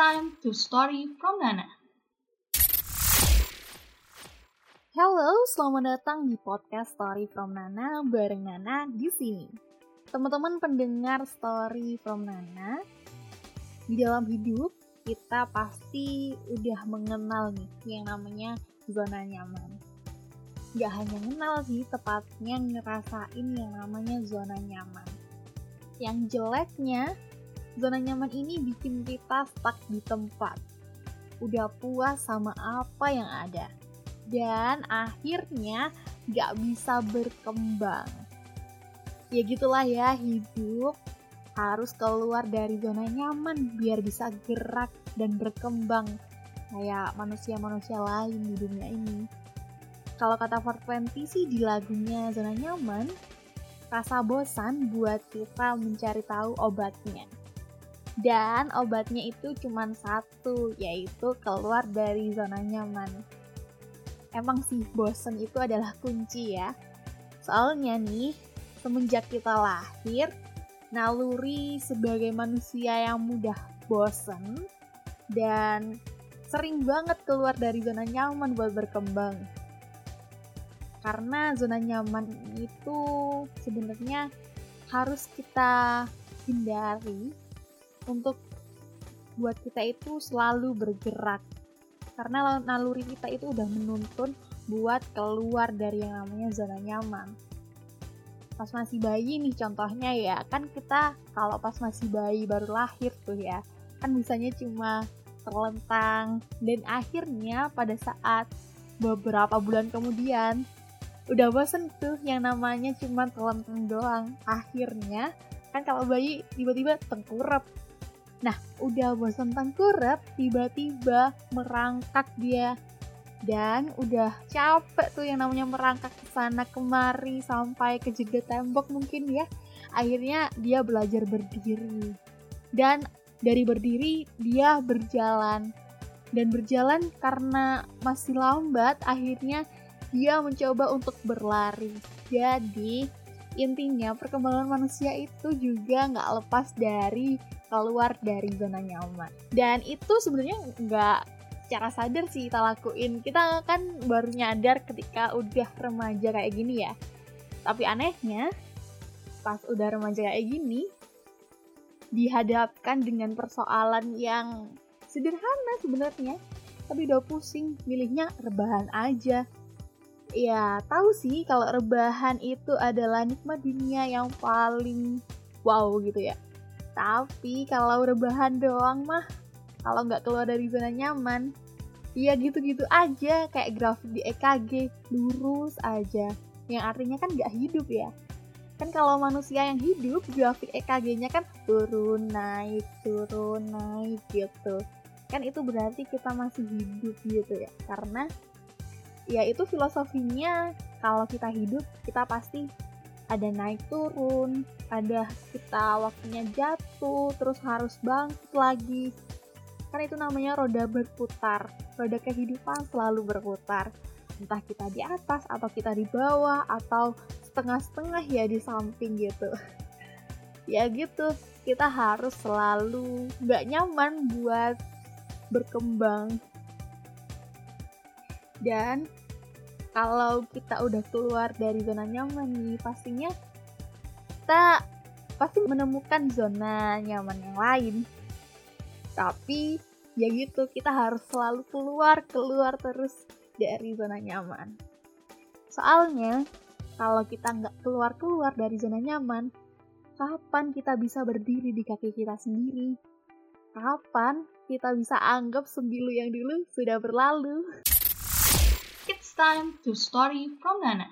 time to story from Nana. Halo, selamat datang di podcast Story from Nana bareng Nana di sini. Teman-teman pendengar Story from Nana, di dalam hidup kita pasti udah mengenal nih yang namanya zona nyaman. Gak hanya kenal sih, tepatnya ngerasain yang namanya zona nyaman. Yang jeleknya, zona nyaman ini bikin kita stuck di tempat. Udah puas sama apa yang ada. Dan akhirnya gak bisa berkembang. Ya gitulah ya hidup harus keluar dari zona nyaman biar bisa gerak dan berkembang kayak manusia-manusia lain di dunia ini. Kalau kata 420 sih di lagunya Zona Nyaman, rasa bosan buat kita mencari tahu obatnya. Dan obatnya itu cuma satu, yaitu keluar dari zona nyaman. Emang sih bosan itu adalah kunci ya. Soalnya nih, semenjak kita lahir, naluri sebagai manusia yang mudah bosan dan sering banget keluar dari zona nyaman buat berkembang. Karena zona nyaman itu sebenarnya harus kita hindari untuk buat kita itu selalu bergerak. Karena naluri kita itu udah menuntun buat keluar dari yang namanya zona nyaman. Pas masih bayi nih contohnya ya, kan kita kalau pas masih bayi baru lahir tuh ya, kan bisanya cuma terlentang dan akhirnya pada saat beberapa bulan kemudian udah bosen tuh yang namanya cuma terlentang doang akhirnya kan kalau bayi tiba-tiba tengkurap nah udah bosen tengkurap tiba-tiba merangkak dia. Dan udah capek tuh yang namanya merangkak ke sana kemari sampai ke kejegat tembok mungkin ya. Akhirnya dia belajar berdiri. Dan dari berdiri dia berjalan. Dan berjalan karena masih lambat akhirnya dia mencoba untuk berlari. Jadi intinya perkembangan manusia itu juga nggak lepas dari keluar dari zona nyaman. Dan itu sebenarnya nggak secara sadar sih kita lakuin. Kita kan baru nyadar ketika udah remaja kayak gini ya. Tapi anehnya pas udah remaja kayak gini dihadapkan dengan persoalan yang sederhana sebenarnya. Tapi udah pusing milihnya rebahan aja ya tahu sih kalau rebahan itu adalah nikmat dunia yang paling wow gitu ya. Tapi kalau rebahan doang mah kalau nggak keluar dari zona nyaman ya gitu-gitu aja kayak grafik di EKG lurus aja. Yang artinya kan nggak hidup ya. Kan kalau manusia yang hidup grafik EKG-nya kan turun naik turun naik gitu. Kan itu berarti kita masih hidup gitu ya. Karena ya itu filosofinya. Kalau kita hidup kita pasti ada naik turun ada kita waktunya jatuh terus harus bangkit lagi. Kan itu namanya roda berputar. Roda kehidupan selalu berputar. Entah kita di atas atau kita di bawah atau setengah-setengah ya di samping gitu. Ya gitu kita harus selalu nggak nyaman buat berkembang. Dan kalau kita udah keluar dari zona nyaman nih pastinya kita pasti menemukan zona nyaman yang lain tapi ya gitu kita harus selalu keluar keluar terus dari zona nyaman soalnya kalau kita nggak keluar-keluar dari zona nyaman, kapan kita bisa berdiri di kaki kita sendiri? Kapan kita bisa anggap sembilu yang dulu sudah berlalu? Time to story from Nana.